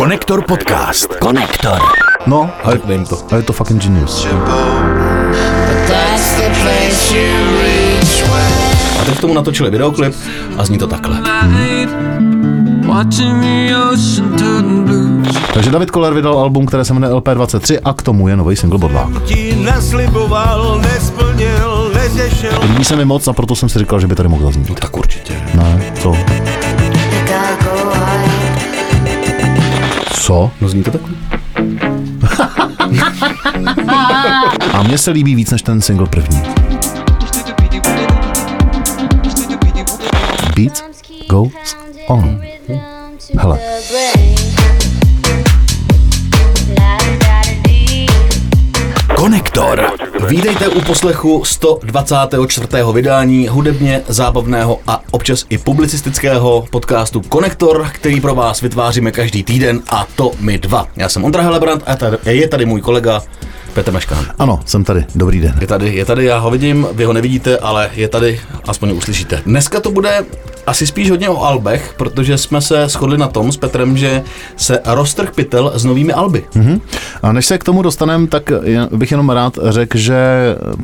Konektor podcast. Konektor. No, a je, Řekne jim to. a je to fucking genius. A teď k tomu natočili videoklip a zní to takhle. Blue. Takže David Koller vydal album, které se jmenuje LP23 a k tomu je nový single Bodlák. ti nasliboval, nesplnil, neřešil. Líbí se mi moc a proto jsem si říkal, že by tady mohl zaznít. No tak určitě. Ne, co? Co? No zní to takhle. A mně se líbí víc než ten single první. Beat goes on. Hele. Konektor. Vítejte u poslechu 124. vydání hudebně zábavného a občas i publicistického podcastu Konektor, který pro vás vytváříme každý týden a to my dva. Já jsem Ondra Helebrant a tady, je tady můj kolega Petr Meškán. Ano, jsem tady. Dobrý den. Je tady, je tady, já ho vidím, vy ho nevidíte, ale je tady, aspoň ho uslyšíte. Dneska to bude asi spíš hodně o albech, protože jsme se shodli na tom s Petrem, že se roztrh pytel s novými alby. Mhm. A než se k tomu dostaneme, tak bych jenom rád řekl, že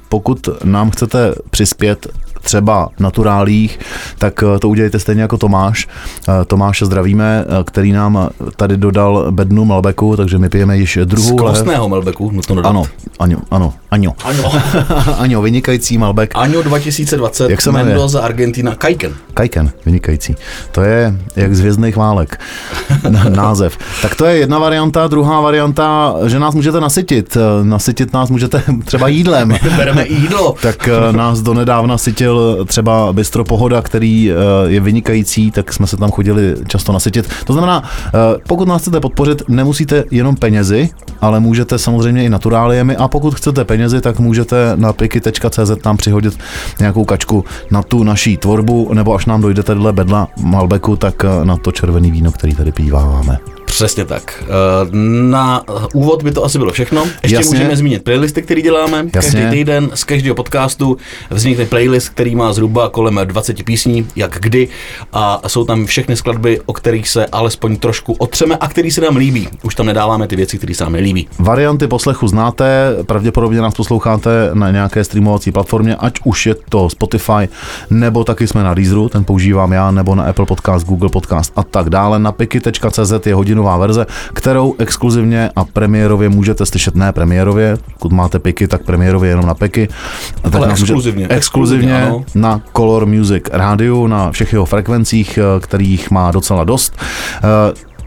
pokud nám chcete přispět třeba naturálích, tak eh, to udělejte stejně jako Tomáš. Eh, Tomáše zdravíme, eh, který nám tady dodal bednu Malbeku, takže my pijeme již druhou lahev. kvostného Melbeku, nutno dodat. Ano, Aňo, ano, Aňo. Aňo. Aňo, vynikající Malbek. Año 2020, Jak se jmenuje? Mendoza, Argentina, Kajken. Kajken, vynikající. To je jak z Hvězdných válek. Název. Tak to je jedna varianta. Druhá varianta, že nás můžete nasytit. Nasytit nás můžete třeba jídlem. Bereme i jídlo. Tak nás donedávna sytil třeba Bistro Pohoda, který eh, je vynikající, tak jsme se tam chodili často nasytit. To znamená, eh, pokud nás chcete podpořit, nemusíte jenom penězi, ale můžete samozřejmě i naturáliemi a pokud chcete penězi, tak můžete na piky.cz nám přihodit nějakou kačku na tu naší tvorbu, nebo až nám dojde tadyhle bedla Malbeku, tak eh, na to červený víno, který tady píváváme. Přesně tak. Eh, Na úvod by to asi bylo všechno. Ještě Jasně. můžeme zmínit playlisty, který děláme. Každý Jasně. týden z každého podcastu vznikne playlist, který má zhruba kolem 20 písní, jak kdy. A jsou tam všechny skladby, o kterých se alespoň trošku otřeme a který se nám líbí. Už tam nedáváme ty věci, které se nám nelíbí. Varianty poslechu znáte, pravděpodobně nás posloucháte na nějaké streamovací platformě, ať už je to Spotify, nebo taky jsme na Deezeru, ten používám já, nebo na Apple Podcast, Google Podcast a tak dále. Na piky.cz je hodinová verze, kterou exkluzivně a premiérově můžete slyšet, ne premiérově, pokud máte piky, tak premiérově jenom na piky. Tak Ale exkluzivně. Exkluzivně Exkluzivně, ano. na Color Music rádiu, na všech jeho frekvencích, eh, kterých má docela dost.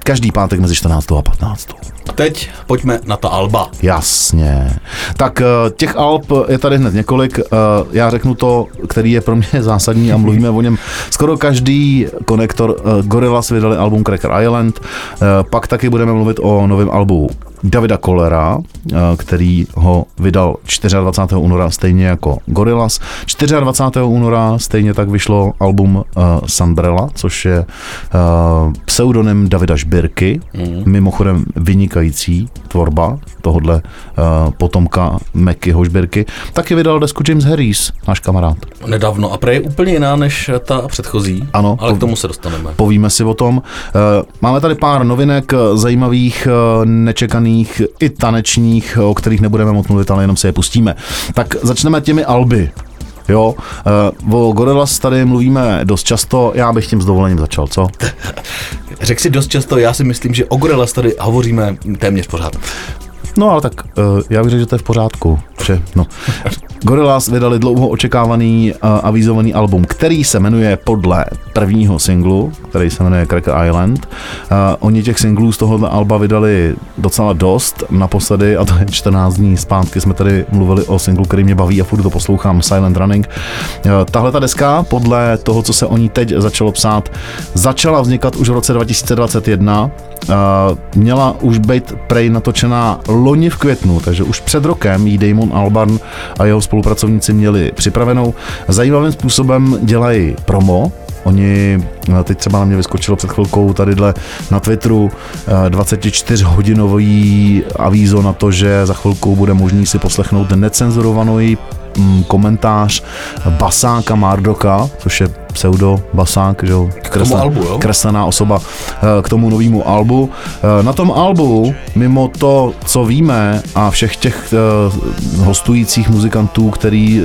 Každý pátek mezi 14. a 15. A teď pojďme na ta alba. Jasně. Tak eh, těch alb je tady hned několik. Eh, Já řeknu to, který je pro mě zásadní a mluvíme o něm. Skoro každý konektor eh, Gorillaz vydali album Cracker Island. Pak taky budeme mluvit o novém albu Davida Kolera, eh, který ho vydal 24. února stejně jako Gorillaz. 24. února stejně tak vyšlo album uh, Sandrella, což je uh, pseudonym Davida Žbirky, mm. mimochodem vynikající tvorba tohodle uh, potomka Mekyho Žbirky. Taky vydal desku James Harris, náš kamarád. Nedávno a prej je úplně jiná než ta předchozí. Ano, ale po- k tomu se dostaneme. Povíme si o tom. Eh, Máme tady pár novinek zajímavých, eh, nečekaných i tanečních, o kterých nebudeme moc mluvit, ale jenom si je pustíme. Tak začneme těmi alby. Jo, eh, o Gorillaz tady mluvíme dost často, já bych tím s dovolením začal, co? Řekl si dost často, já si myslím, že o Gorillaz tady hovoříme téměř pořád. No ale tak uh, já bych řekl, že to je v pořádku. Že, no. Gorillaz vydali dlouho očekávaný uh, avizovaný album, který se jmenuje podle prvního singlu, který se jmenuje Cracker Island. Uh, oni těch singlů z tohohle alba vydali docela dost. Naposledy, a to je 14 dní zpátky, jsme tady mluvili o singlu, který mě baví a furt to poslouchám, Silent Running. Uh, tahle ta deska, podle toho, co se o ní teď začalo psát, začala vznikat už v roce 2021. Uh, měla už být prej natočená loni v květnu, takže už před rokem jí Damon Albarn a jeho spolupracovníci měli připravenou. Zajímavým způsobem dělají promo, Oni, eh, teď třeba na mě vyskočilo před chvilkou tadyhle na Twitteru eh, 24-hodinový avízo na to, že za chvilkou bude možný si poslechnout necenzurovaný mm, komentář Basáka Mardoka, což je pseudo basák, že jo, K tomu albu, jo? kreslená osoba eh, k tomu novému albu. Eh, Na tom albu, mimo to, co víme a všech těch eh, hostujících muzikantů, který,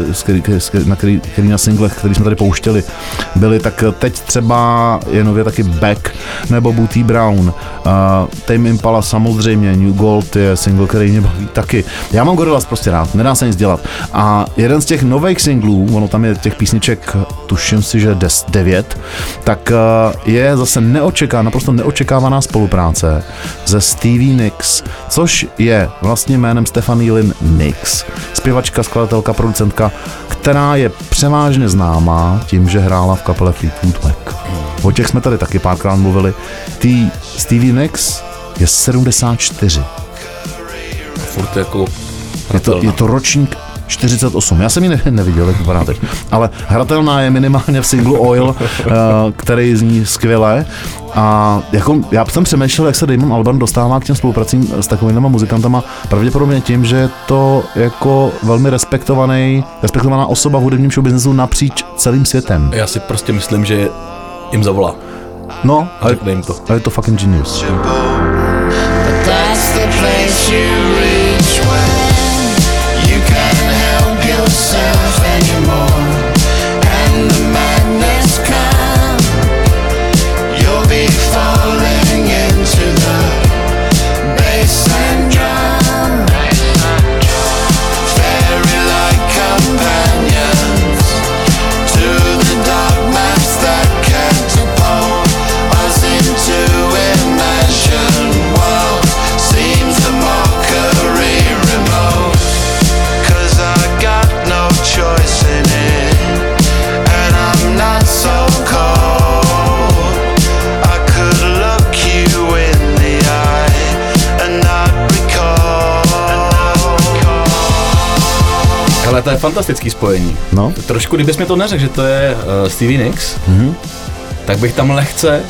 na který, který na singlech, který jsme tady pouštěli, byli, tak teď třeba je nově taky Beck nebo Booty Brown. Tame Impala samozřejmě, New Gold je single, který mě baví taky. Já mám Gorillaz prostě rád, nedá se nic dělat. A jeden z těch nových singlů, ono tam je těch písniček, tuším si, že des 9, tak uh, je zase neočeká, naprosto neočekávaná spolupráce ze Stevie Nicks, což je vlastně jménem Stephanie Lynn Nicks, zpěvačka, skladatelka, producentka, která je převážně známá tím, že hrála v kapele Fleetwood Mac. O těch jsme tady taky párkrát mluvili. Tý Stevie Nicks je 74. Furt jako Je to, je to ročník 48. Já jsem ji ne, neviděl, jak vypadá teď. Ale hratelná je minimálně v singlu Oil, eh, který zní skvěle. A jako, já jsem přemýšlel, jak se Damon Albarn dostává k těm spolupracím s takovými muzikantama. Pravděpodobně tím, že je to jako velmi respektovaný, respektovaná osoba v hudebním showbiznesu napříč celým světem. Já si prostě myslím, že jim zavolá. No, A a je, jim to. a je to fucking genius. That's the place you Ale to je fantastický spojení. No. Trošku, kdybys mi to neřekl, že to je uh, Stevie Nicks, Mhm. tak bych tam lehce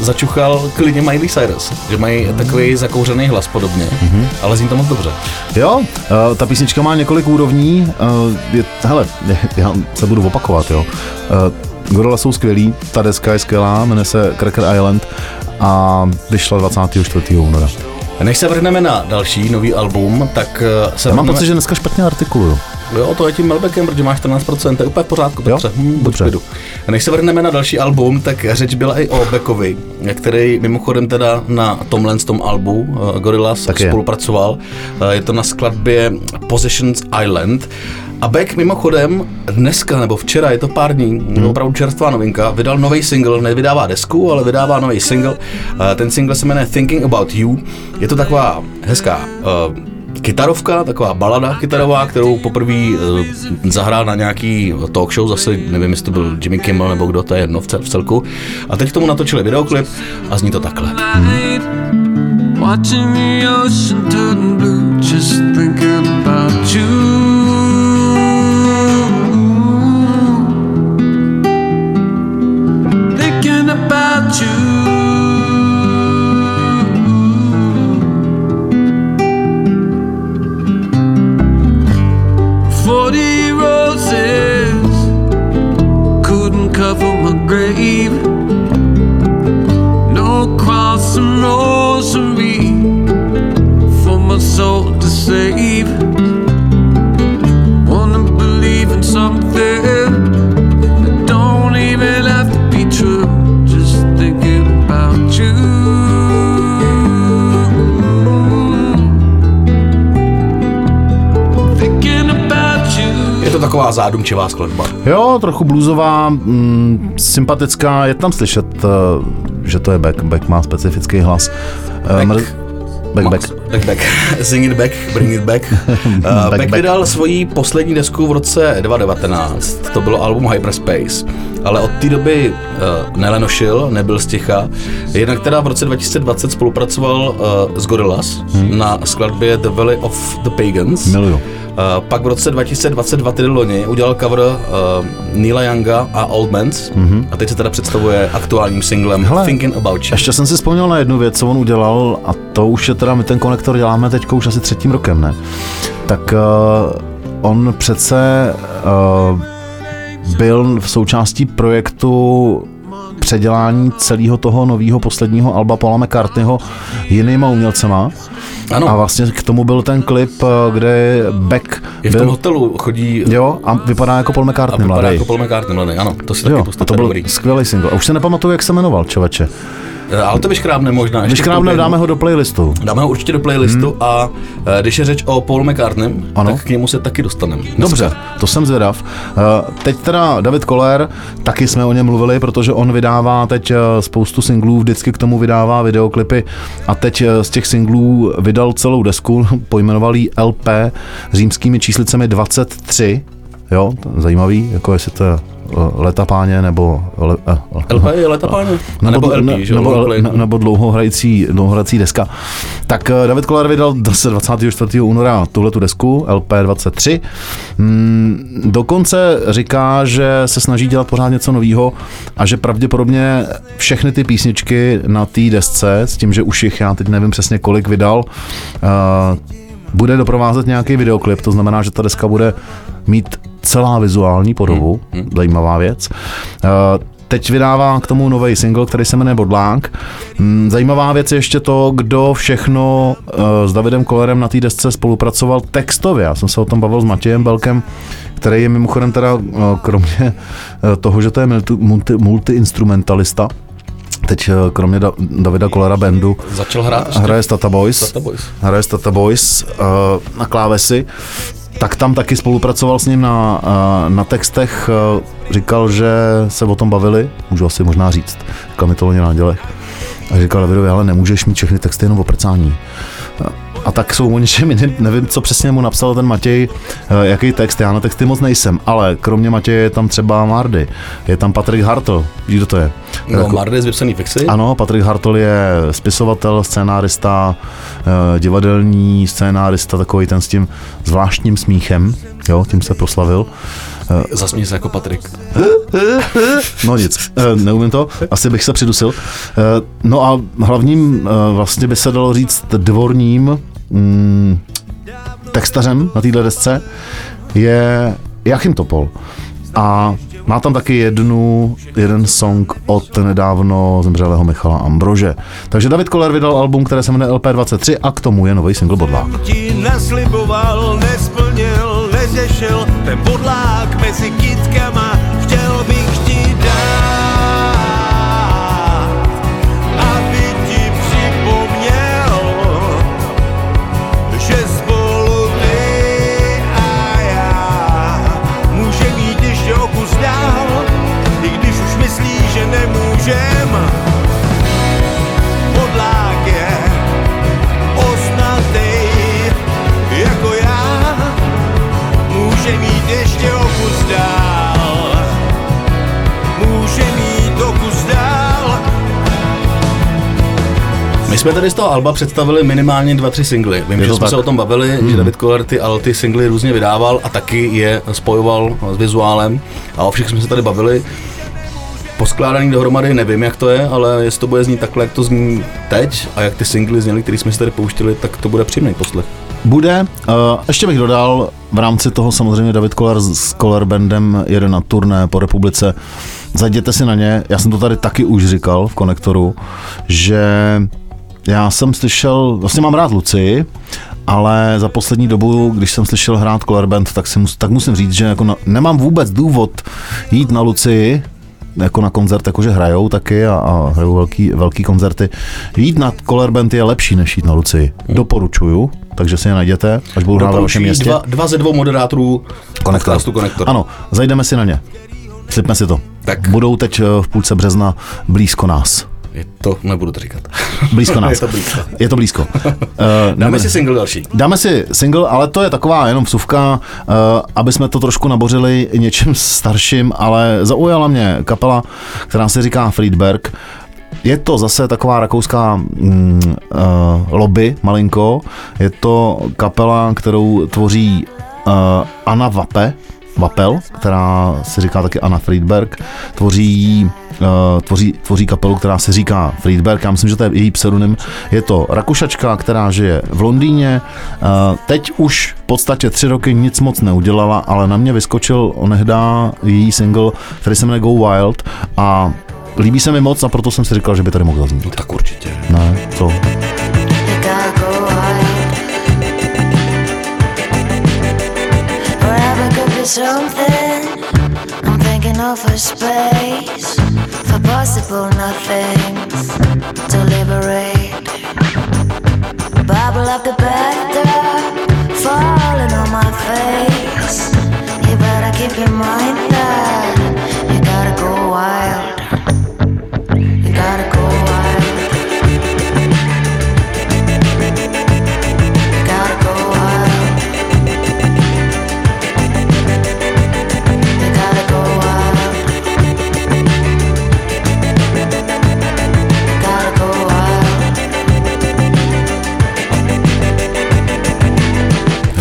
začuchal klidně Miley Cyrus, že mají takový zakouřený hlas podobně, Mhm. ale zní to moc dobře. Jo, uh, ta písnička má několik úrovní. Uh, je, hele, já se budu opakovat, jo. Uh, Gorilla jsou skvělí, ta deska je skvělá, jmenuje se Cracker Island a vyšla 24. února. Než se vrhneme na další nový album, tak se Já mám vrhneme- pocit, že dneska špatně artikuluju. Jo, to je tím Melbeckem, protože máš 14%, to je úplně v pořádku, Jo? dobře. Hm, buď v Dobře. klidu. A než se vrhneme na další album, tak řeč byla i o Beckovi, který mimochodem teda na tomhle tom albu uh, Gorillaz Tak je. spolupracoval. Uh, je to na skladbě Possessions Island. A Beck mimochodem dneska nebo včera, je to pár dní, hmm. opravdu čerstvá novinka, vydal nový single, nevydává desku, ale vydává nový single. Uh, ten single se jmenuje Thinking About You. Je to taková hezká uh, kytarovka, taková balada kytarová, kterou poprvé uh, zahrál na nějaký talk show, zase nevím, jestli to byl Jimmy Kimmel nebo kdo, to je jedno v, cel, v celku. A teď k tomu natočili videoklip a zní to takhle. night, zádumčivá skladba. Jo, trochu bluesová, mm, sympatická, je tam slyšet, uh, že to je Beck. Beck má specifický hlas. Uh, Beck. mr- Beck, Beck. Back, back. Sing it back, bring it back. Uh, back, back. vydal svoji poslední desku v roce 2019. To bylo album Hyperspace. Ale od té doby uh, nelenošil, nebyl sticha. Jednak teda v roce 2020 spolupracoval uh, s Gorillaz hmm. na skladbě The Valley of the Pagans. Miluju. Uh, pak v roce 2022, tedy loni, udělal cover uh, Neila Younga a Old Mans mm-hmm. a teď se teda představuje aktuálním singlem Hele, Thinking About You. Ještě jsem si vzpomněl na jednu věc, co on udělal a to už je teda, my ten konektor děláme teď už asi třetím rokem, ne? Tak uh, on přece uh, byl v součástí projektu předělání celého toho nového posledního alba Paula McCartneyho jinýma umělcema. Ano. A vlastně k tomu byl ten klip, eh, kde Beck Je v tom byl, hotelu, chodí jo, a vypadá jako Paul a McCartney vypadá mladý. jako Paul McCartney mladý, ano, to si taky Jo, a pustíte, to byl dobrý. skvělý single. A už se nepamatuju, jak se jmenoval, člověče. Eh, Ale to vyškrábne možná. tomu dáme ho do playlistu. Dáme ho určitě do playlistu hmm. a eh, když je řeč o Paul McCartney, Ano. tak k němu se taky dostaneme. Dobře, to jsem zvědav. Eh, Teď teda David Koller, taky jsme o něm mluvili, protože on vydává teď spoustu singlů, vždycky k tomu vydává videoklipy a teď z těch singlů vydal celou desku, pojmenoval ji LP římskými číslicemi 23. Jo, zajímavý, jako jestli to je eh, Leta páně nebo le, eh, LP je leta páně? A nebo LP, ne- že nebo, ne, nebo dlouhohrající, dlouhohrající deska. Tak eh, David Koller vydal zase 24. února tuhle tu desku, LP23. Mm, dokonce říká, že se snaží dělat pořád něco nového a že pravděpodobně všechny ty písničky na té desce, s tím, že už jich já teď nevím přesně kolik vydal, eh, bude doprovázet nějaký videoklip, to znamená, že ta deska bude mít celá vizuální podobu, hmm. zajímavá věc. Eh, Teď vydává k tomu nový single, který se jmenuje Bodlák. Mm, Zajímavá věc je ještě to, kdo všechno eh, s Davidem Kollerem na té desce spolupracoval textově. Já jsem se o tom bavil s Matějem Belkem, který je mimochodem teda eh, kromě toho, že to je multi, multi, multi-instrumentalista, teď eh, kromě da, Davida Kollera bandu Začal hrát ještě hraje Stata Boys, Stata Boys. hraje Stata Boys uh, na klávesi, tak tam taky spolupracoval s ním na, uh, na textech, uh, říkal, že se o tom bavili, můžu asi možná říct, říkal mi to loni na dělech. A říkal Davidovi, ale nemůžeš mít všechny texty jenom o prcání. A tak jsou o něčem jiným, nevím, co přesně mu napsal ten Matěj, eh, jaký text, já na texty moc nejsem, ale kromě Matěje je tam třeba Mardy, je tam Patrik Hartl, víš, kdo to je? No, Jako- Mardy z vypsaný fixy. ano, Patrik Hartl je spisovatel, scénárista, eh, divadelní scénárista, takový ten s tím zvláštním smíchem, jo, tím se proslavil. Zasměj se jako Patrik. No nic, eh, neumím to, asi bych se přidusil. Eh, No a hlavním eh, vlastně by se dalo říct dvorním mm, textařem na této desce je Jachim Topol. A má tam taky jednu, jeden song od nedávno zemřelého Michala Ambrože. Takže David Koller vydal album, které se jmenuje LP23 a k tomu je nový single Bodlák. ti nasliboval, nesplnil, neřešil ten bodlák mezi kytkama, jsme tady z toho Alba představili minimálně dva, tři singly. Vím, Je že jsme tak. se o tom bavili, mm. že David Koller ty, ty singly různě vydával a taky je spojoval s vizuálem. A o všech jsme se tady bavili. Poskládaný dohromady nevím, jak to je, ale jestli to bude znít takhle, jak to zní teď a jak ty singly zněly, které jsme si tady pouštili, tak to bude příjemný poslech. Bude. Uh, ještě bych dodal, v rámci toho samozřejmě David Koller s s Koller Bandem jede na turné po republice. Zajděte si na ně. Já jsem to tady taky už říkal v konektoru, že já jsem slyšel, vlastně mám rád Luci, ale za poslední dobu, když jsem slyšel hrát Koller Band, tak, si mus, tak musím říct, že jako na, nemám vůbec důvod jít na Luci, jako na koncert, jakože hrajou taky a, a hrajou velký, velký koncerty. Jít na Color Band je lepší, než jít na Luci. Doporučuju, takže si je najděte, až budou hrát ve vašem městě. dva, dva ze dvou moderátorů podcastu Konektor. Ano, zajdeme si na ně. Slipme si to. Tak. Budou teď eh, v půlce března blízko nás. Je to, nebudu to říkat. Blízko nás. Je to blízko. Je to blízko. Uh, Dáme si single další. Dáme si single, ale to je taková jenom vsuvka, uh, aby jsme to trošku nabořili něčím starším, ale zaujala mě kapela, která se říká Friedberg. Je to zase taková rakouská mm, uh, lobby malinko. Je to kapela, kterou tvoří uh, Anna Vape, Vapel, která se říká taky Anna Friedberg, tvoří, uh, tvoří, tvoří kapelu, která se říká Friedberg, já myslím, že to je její pseudonym. Je to Rakušačka, která žije v Londýně, uh, teď už v podstatě tři roky nic moc neudělala, ale na mě vyskočil onehdá její single, který se jmenuje Go Wild a líbí se mi moc a proto jsem si říkal, že by tady mohl zaznít. No tak určitě. Ne, co? Something. I'm thinking of a space for possible nothings to liberate. Bubble up the bathtub, falling on my face. You better keep in mind that you gotta go wild. You gotta go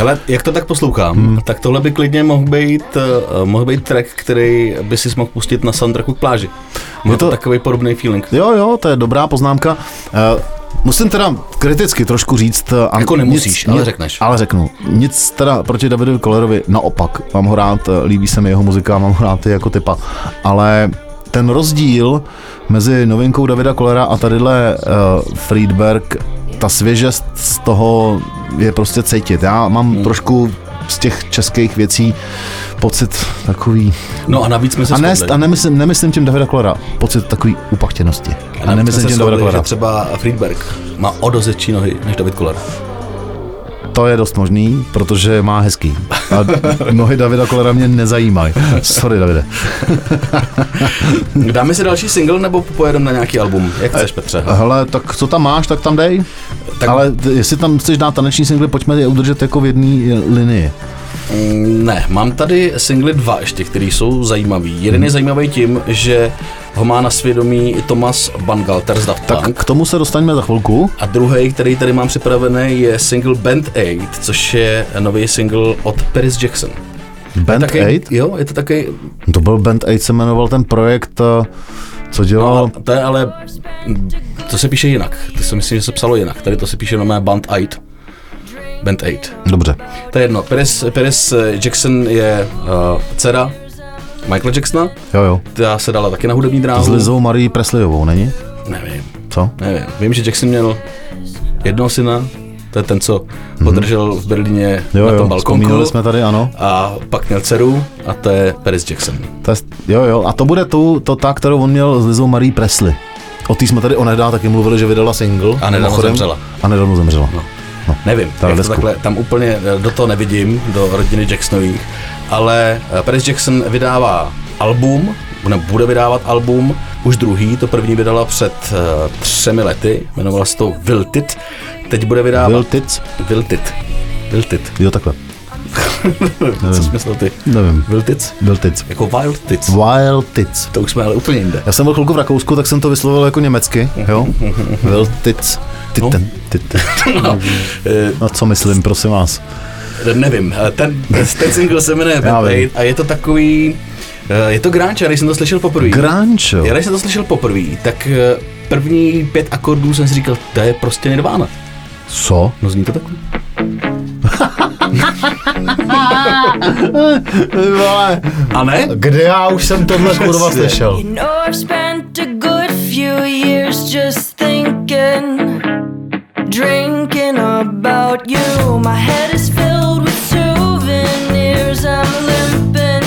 Hele, jak to tak poslouchám, hmm. tak tohle by klidně mohl být, uh, mohl být track, který by si mohl pustit na soundtracku k pláži. Má to, to- takový podobný feeling. Jo, jo, to je dobrá poznámka. Uh, musím teda kriticky trošku říct. A Jako nemusíš, ale řekneš. Ale řeknu. Nic teda proti Davidovi Kolerovi, naopak. Mám ho rád, líbí se mi jeho muzika, mám ho rád i jako typa. Ale ten rozdíl mezi novinkou Davida Kolera a tadyhle uh, Friedberg, ta svěžest z toho je prostě cítit. Já mám Hmm. trošku z těch českých věcí pocit takový No a navíc jsme se a, ne, a nemyslím, nemyslím tím Davida Kolera, pocit takový upachtěnosti. A, a nemyslím tím Davida že Kolera. třeba Friedberg má o dost nohy než David Koller. To je dost možný, protože má hezký. A nohy Davida Kolera mě nezajímají. Sorry, Davide. Dáme si další single nebo pojedeme na nějaký album? Jak chceš, Petře? Hele, tak co tam máš, tak tam dej. Tak-. Ale jestli tam chceš dát taneční single, pojďme je udržet jako v jedné linii. Mm, Ne, mám tady singly dva ještě, které jsou zajímavý. Jeden je zajímavý tím, že ho má na svědomí Thomas Bangalter z Daft Tak Punk. k tomu se dostaneme za chvilku. A druhý, který tady mám připravený, je single Band 8, což je nový single od Paris Jackson. Band Taky, 8? Jo, je to taky, To byl Band 8, se jmenoval ten projekt, eh, co no, dělal... ale to je ale, to se píše jinak. Ty si myslím, že se psalo jinak. Tady to se píše na mé Band 8. Band 8. Dobře. To je jedno. Paris, Paris Jackson je uh, dcera Michaela Jacksona. Jo, jo. Ta se dala taky na hudební dráhu. S Lizou Marie Presleyovou, není? Nevím, Co? nevím. Vím, že Jackson měl jednoho syna, to je ten, co podržel v Berlíně. Jo, na tom jo, balkonku. jsme tady, ano. A pak měl dceru a to je Paris Jackson. To je, jo, jo, a to bude tu, to ta, kterou on měl s Lizou Marie Presley. O té jsme tady onedá taky mluvili, že vydala single. A nedávno zemřela. A nedávno zemřela. No. No. Nevím, jak to takhle, tam úplně eh, do toho nevidím, do rodiny Jacksonových, ale eh, Paris Jackson vydává album, nebo bude vydávat album, už druhý, to první vydala před uh, třemi lety, jmenovala se to Wilted, teď bude vydávat... Wiltic? Wilted. Wilted. Jo, takhle. Co jsi myslel ty? Nevím. Wiltic? Wiltic. Jako Wild Tits. Wild Tits. To už jsme ale úplně jinde. Já jsem byl chvilku v Rakousku, tak jsem to vyslovil jako německy, jo? Wiltic. Titten. Titten. No, No co myslím, prosím vás. Nevím, eh, ten, ten single se jmenuje Bad. Aid a je to takový... eh, Je to grunge, já když jsem to slyšel poprvé. Grunge. Já když jsem to slyšel poprvé, tak eh, první pět akordů jsem si říkal, to je prostě Nirvana. Co? No zní to tak? A ne? Kde já už jsem tohle kurva slyšel? You know I've spent a good few years just thinking, drinking about you. My head is filled with souvenirs. I'm limping,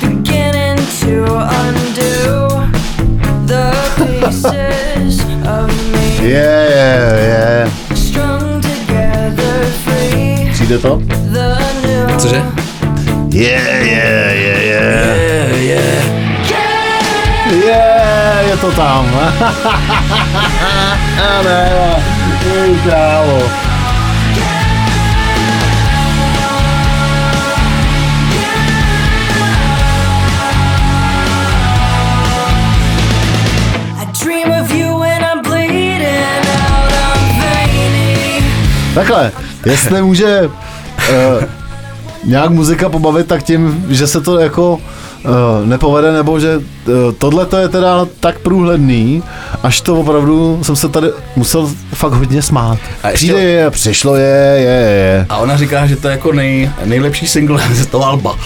beginning to undo the pieces of me Je, je, je. strung together, free. Přijde to? The new. Cože? Je, je, je, je. Je, je. Je, je to tam. A ne, ej, kámo. I dream of you when I'm bleeding out. I'm veiny. Takhle, jestli může uh, nějak muzika pobavit, tak tím, že se to jako uh, nepovede, nebo že uh, tohle to je teda tak průhledný, až to opravdu jsem se tady musel fakt hodně smát. A ještě- Přijde je, přišlo je, je, je. A ona říká, že to je jako nej, nejlepší single z toho alba.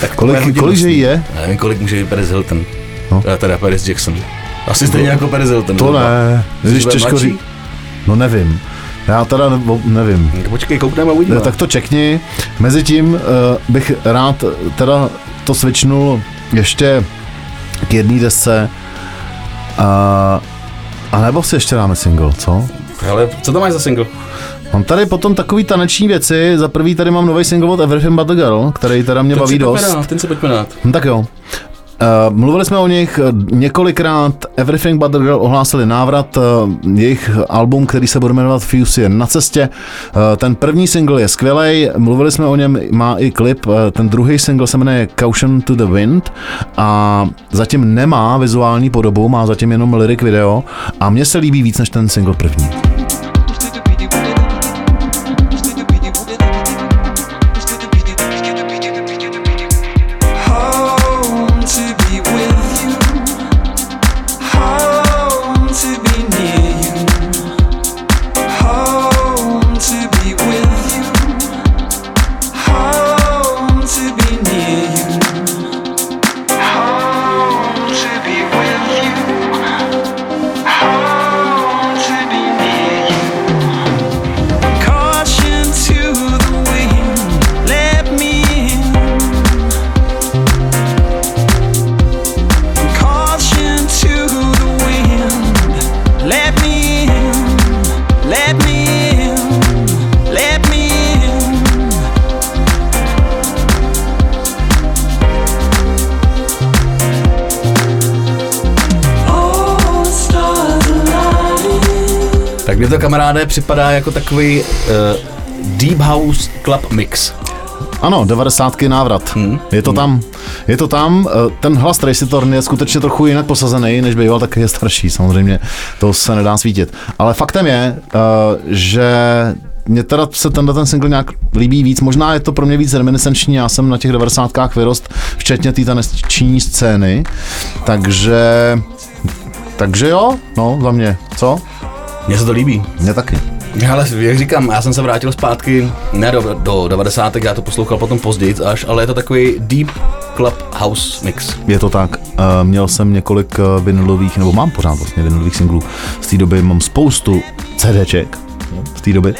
Tak to Kolik- kolik že je? Nevím, kolik může být Paris Hilton. No. No. Teda Paris Jackson. Asi stejně jako Paris Hilton. To ne, když těžko říct. No nevím. Já teda nevím. Tak Počkej, koukneme a uvidíme. No, tak to čekni. Mezitím uh, bych rád teda to switchnul ještě k jedné desce. A, a nebo si ještě dáme single, co? Ale co to máš za single? Mám tady potom takový taneční věci. Za prvý tady mám nový single od Everything But The Girl, který teda mě Ten baví dost. dát, ten si pojďme dát. No tak jo. Uh, mluvili jsme o nich eh, několikrát, Everything But The Girl ohlásili návrat, uh, jejich album, který se bude jmenovat Fuse je na cestě. Uh, ten první single je skvělý, mluvili jsme o něm, má i klip, ten druhý single se jmenuje Caution to the Wind a zatím nemá vizuální podobu, má zatím jenom lyric video a mně se líbí víc než ten single první. Připadá jako takový uh, Deep House Club Mix. Ano, 90. návrat. Hmm. Je to tam. Je to tam. Eh, Ten hlas Tracy Thorn je skutečně trochu jinak posazený, než býval, tak je starší. Samozřejmě to se nedá svítit. Ale faktem je, eh, že mně teda se tenhle ten single nějak líbí víc. Možná je to pro mě víc reminiscenční. Já jsem na těch 90. vyrost, včetně té taneční scény. Takže... Takže jo, no, za mě. Co? Mně se to líbí. Mně taky. Ale jak říkám, já jsem se vrátil zpátky, ne do, do 90. já to poslouchal potom později až, ale je to takový Deep Club House Mix. Je to tak. Uh, měl jsem několik uh, vinylových, nebo mám pořád vlastně vinylových singlů. Z té doby mám spoustu CDček z té doby.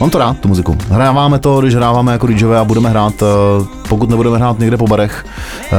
Mám to rád, tu muziku. Hráváme to, když hráváme jako DJové a budeme hrát, uh, pokud nebudeme hrát někde po barech,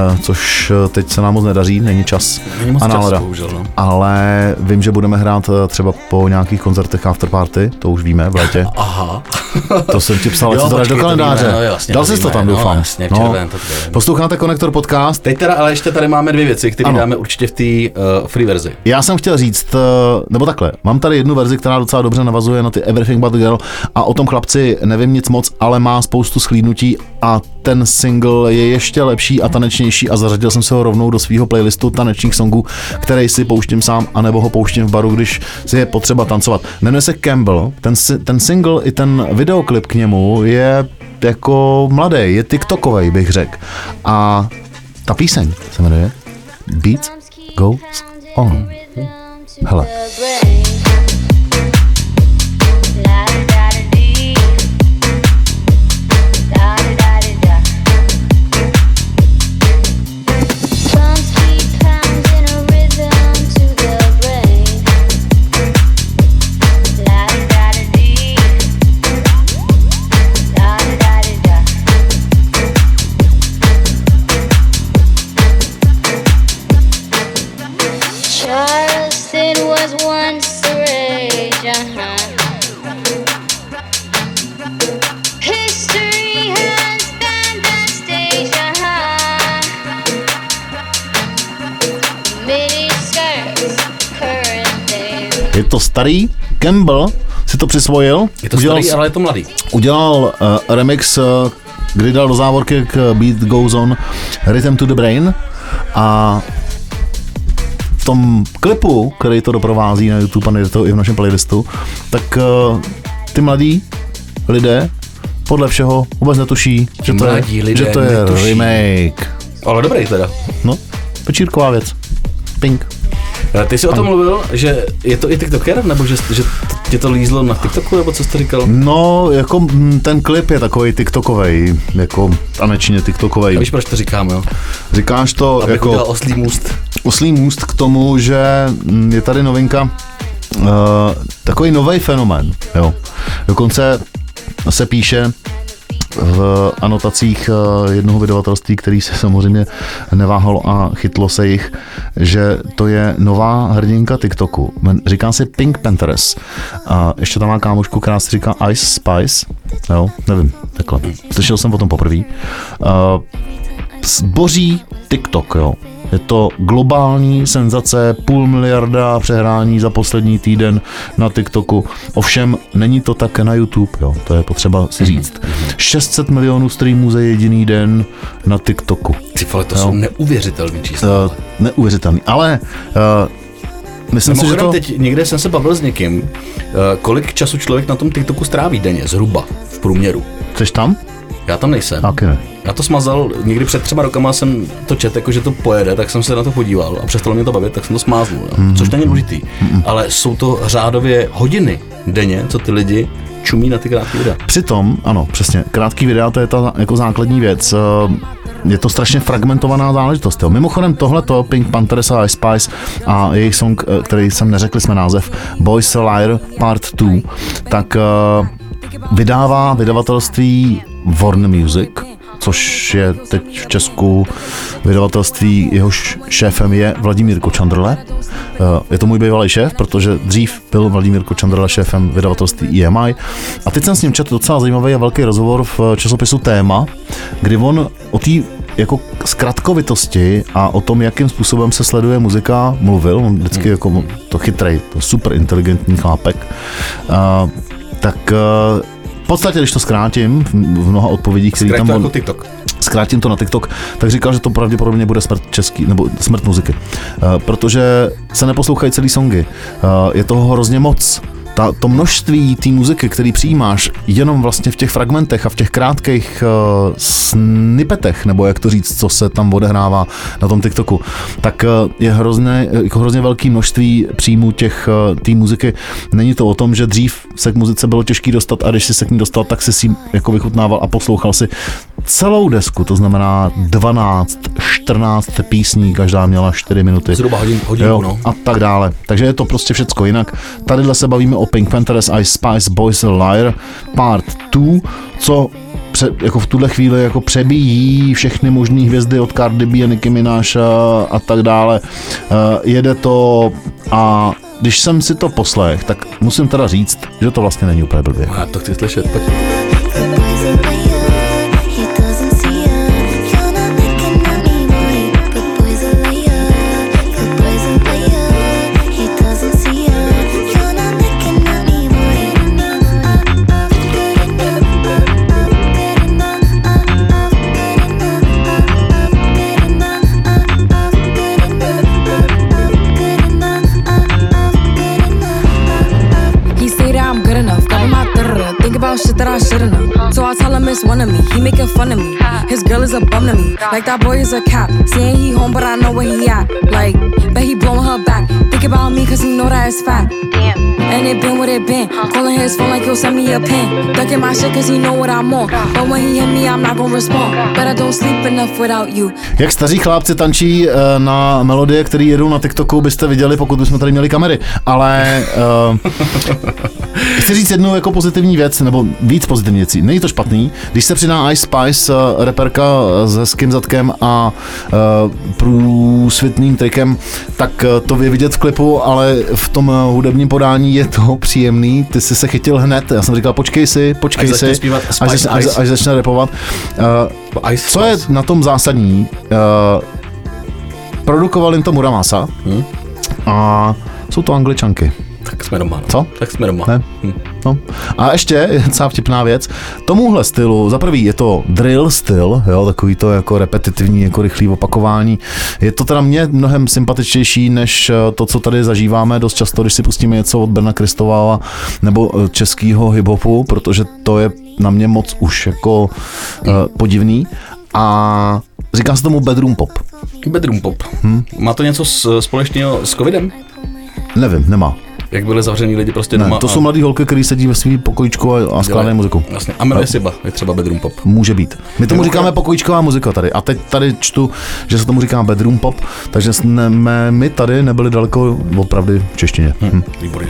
uh, což uh, teď se nám moc nedaří, není čas Není moc a nálada. bohužel, no. Ale vím, že budeme hrát třeba po nějakých koncertech afterparty, to už víme v létě. Aha. To jsem ti psal, si to dáš do to kalendáře. víme, no jasně, Dal to jsi to tam, no, doufám. jasně, v červen, to víme. Posloucháte Konektor podcast, Teď teda, ale ještě tady máme dvě věci, které dáme určitě v té uh, free verzi. Já jsem chtěl říct, eh, nebo takhle, mám tady jednu verzi, která docela dobře navazuje na ty Everything But Girl a o tom chlapci nevím nic moc, ale má spoustu schlídnutí a ten single je ještě lepší a tanečnější a zařadil jsem se ho rovnou do svého playlistu tanečních songů, který si pouštím sám, anebo ho pouštím v baru, když si je potřeba tancovat. Jmenuje se Campbell, ten, ten single i ten videoklip k němu je jako mladý, je tiktokový, bych řekl. A ta píseň se jmenuje Beats Goes On. Hele. Starý, Campbell si to přisvojil, Je to udělal, starý, ale je to mladý. udělal uh, remix, uh, kdy dal do závorky k Beat Goes On Rhythm to the Brain a v tom klipu, který to doprovází na YouTube a najde to i v našem playlistu, tak uh, ty mladí lidé podle všeho vůbec netuší, že to je, že to je netuší. remake. Ale dobrý teda. No, večírková věc. Pink. Eh, Ty jsi o tom mluvil, že je to i TikToker, nebo že, že tě to lízlo na TikToku, nebo co jsi říkal? No, jako mm, ten klip je takový tiktokovej, jako tanečně A tiktokovej. víš, proč to říkám, jo? Říkáš to Abych jako... udělal oslý můst. oslý můst k tomu, že mm, je tady novinka, uh, takový nový fenomén. Jo. Dokonce se píše v anotacích eh, jednoho vydavatelství, který se samozřejmě neváhalo a chytlo se jich, že to je nová hrdinka TikToku. Říká se Pink Panthers. A ještě tam má kámošku, která se říká Ice Spice. Jo, nevím, takhle. Slyšel jsem o tom poprvé. Uh, zboří TikTok, jo. Je to globální senzace, půl miliarda přehrání za poslední týden na TikToku. Ovšem, není to tak na YouTube, jo. To je potřeba si říct. 600 milionů streamů za jediný den na TikToku. Ty vole, to Jo. jsou neuvěřitelné čísla. Uh, neuvěřitelný. Ale uh, myslím si, že to... teď někde jsem se bavil s někým, eh, kolik času člověk na tom TikToku stráví denně, zhruba, v průměru. Jsi tam? Já tam nejsem. Taky ne. Já to smazal, někdy před třema rokama jsem to čet, jako že to pojede, tak jsem se na to podíval a přestalo mě to bavit, tak jsem to smáznul, jo. Mhm. což není důležitý. Ale jsou to řádově hodiny denně, co ty lidi čumí na ty krátké videa. Přitom, ano, přesně, krátký videa, to je ta jako základní věc. eh, Je to strašně fragmentovaná záležitost. Jo. Mimochodem tohleto Pink Panthers a Ice Spice a jejich song, eh, který jsem neřekli jsme název, Boys a Liar Part 2, tak eh, vydává vydavatelství Warner Music, což je teď v Česku vydavatelství, jehož šéfem je Vladimír Kočandrle. Eh, Je to můj bývalý šéf, protože dřív byl Vladimír Kočandrle šéfem vydavatelství EMI. A teď jsem s ním četl docela zajímavý a velký rozhovor v časopisu Téma, kdy on o té jako zkratkovitosti a o tom, jakým způsobem se sleduje muzika, mluvil. On vždycky jako to chytrej, to super inteligentní chlápek. Uh, tak uh, v podstatě, když to zkrátím v mnoha odpovědích, které tam on, jako TikTok. zkrátím to na TikTok, tak říkal, že to pravděpodobně bude smrt český, nebo smrt muziky. Uh, protože se neposlouchají celý songy. Uh, je toho hrozně moc. Ta, to množství té muziky, který přijímáš jenom vlastně v těch fragmentech a v těch krátkých uh, snippetech, nebo jak to říct, co se tam odehrává na tom TikToku, tak uh, je hrozně, jako hrozně velké množství příjmů těch uh, té muziky. Není to o tom, že dřív se k muzice bylo těžký dostat a když si se k ní dostal, tak si si jako vychutnával a poslouchal si celou desku, to znamená 12, 14 písní, každá měla 4 minuty. Zhruba hodin, hodinku, Jo, no. a tak dále. Takže je to prostě všecko jinak. Tadyhle se bavíme o Pink Panthers Ice Spice Boys a Liar Part 2, co pře, jako v tuhle chvíli jako přebíjí všechny možné hvězdy od Cardi B a Nicki Minaj a, a tak dále. Uh, jede to a když jsem si to poslech, tak musím teda říct, že to vlastně není úplně blbě. Já to chci slyšet, pojď. Like that boy is a cap. Saying he home, but I know where he at. Like, bet he blowing her back. Think about me, cause he know that it's fat. It been what it been. Calling his phone like he'll send me a pin. Ducking my shit cause he know what I'm on. But when he hit me, I'm not gonna respond. But I don't sleep enough without you. Jak staří chlápci tančí eh, na melodie, které jedou na TikToku, byste viděli, pokud bychom tady měli kamery. Ale uh, chci říct jednu jako pozitivní věc, nebo víc pozitivní věcí. Není to špatný. Když se přidá Ice Spice, uh, reperka s hezkým zadkem a uh, průsvitným trikem, tak to je vidět v klipu, ale v tom hudebním podání je to příjemný. Ty jsi se chytil hned. Já jsem říkal, počkej si, počkej Až začne si, zpívat až, Spice až, až začne repovat. Uh, Ice co je na tom zásadní? Uh, produkoval jim to Muramasa Hmm? a jsou to angličanky. Tak jsme doma. No. Co? Tak jsme doma. Ne? Hm. No. A ještě docela vtipná věc. Tomuhle stylu, za prvý je to drill styl, jo, takový to jako repetitivní, jako rychlý opakování. Je to teda mě mnohem sympatičtější, než eh, to, co tady zažíváme dost často, když si pustíme něco od Berna Kristovala nebo eh, českého hiphopu, protože to je na mě moc už jako uh, podivný. A říká se tomu bedroom pop. Bedroom pop. Hm? Má to něco s, společného s covidem? Nevím, nemá. Jak byli zavření lidi prostě Ne, doma? to a jsou mladý holky, který sedí ve svým pokojíčku a, a skládají muziku. Jasně. A jmenuje se je třeba bedroom pop. Může být. My tomu říkáme pokojíčková muzika tady. A teď tady čtu, že se tomu říká bedroom pop, takže jsme my tady nebyli daleko opravdu v češtině. Hm. Výborně.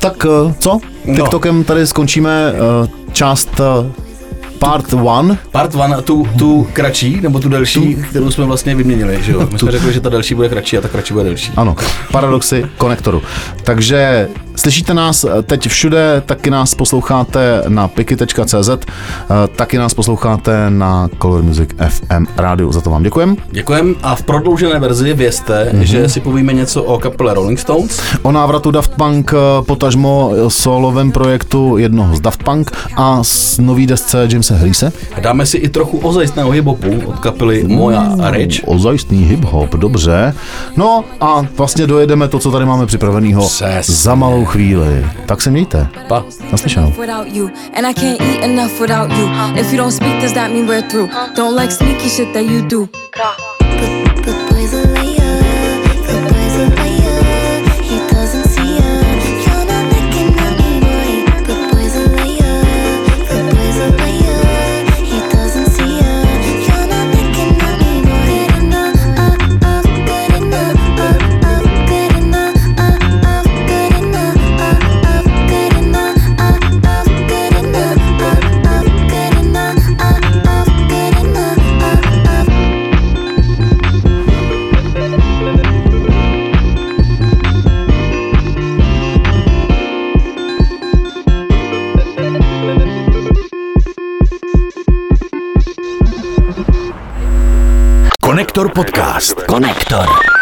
Tak eh, co? No. TikTokem tady skončíme eh, část eh, part one. Part one, tu, tu kratší, nebo tu delší, tu, kterou jsme vlastně vyměnili, že jo? My jsme řekli, že ta delší bude kratší a ta kratší bude delší. Ano, paradoxy konektoru. Takže slyšíte nás eh, teď všude, taky nás posloucháte na piky.cz, eh, taky nás posloucháte na Color Music FM rádiu. Za to vám děkujem. Děkujem a v prodloužené verzi vězte, Mhm. mm-hmm. že si povíme něco o kapele Rolling Stones. O návratu Daft Punk, eh, potažmo solovém projektu jednoho z Daft Punk a s nový desce Jamesa Hrise. Dáme si i trochu ozajistného hip-hopu od kapely Moja a Rich. Ozajistný hip-hop, dobře. No a vlastně dojedeme to, co tady máme připraveného za malou chvíli. Tak se mějte. Pa. Naslyšenou. and I can't eat enough without you. If you don't speak, does that mean we're through? Don't like sneaky shit that you do. Podcast. Konektor.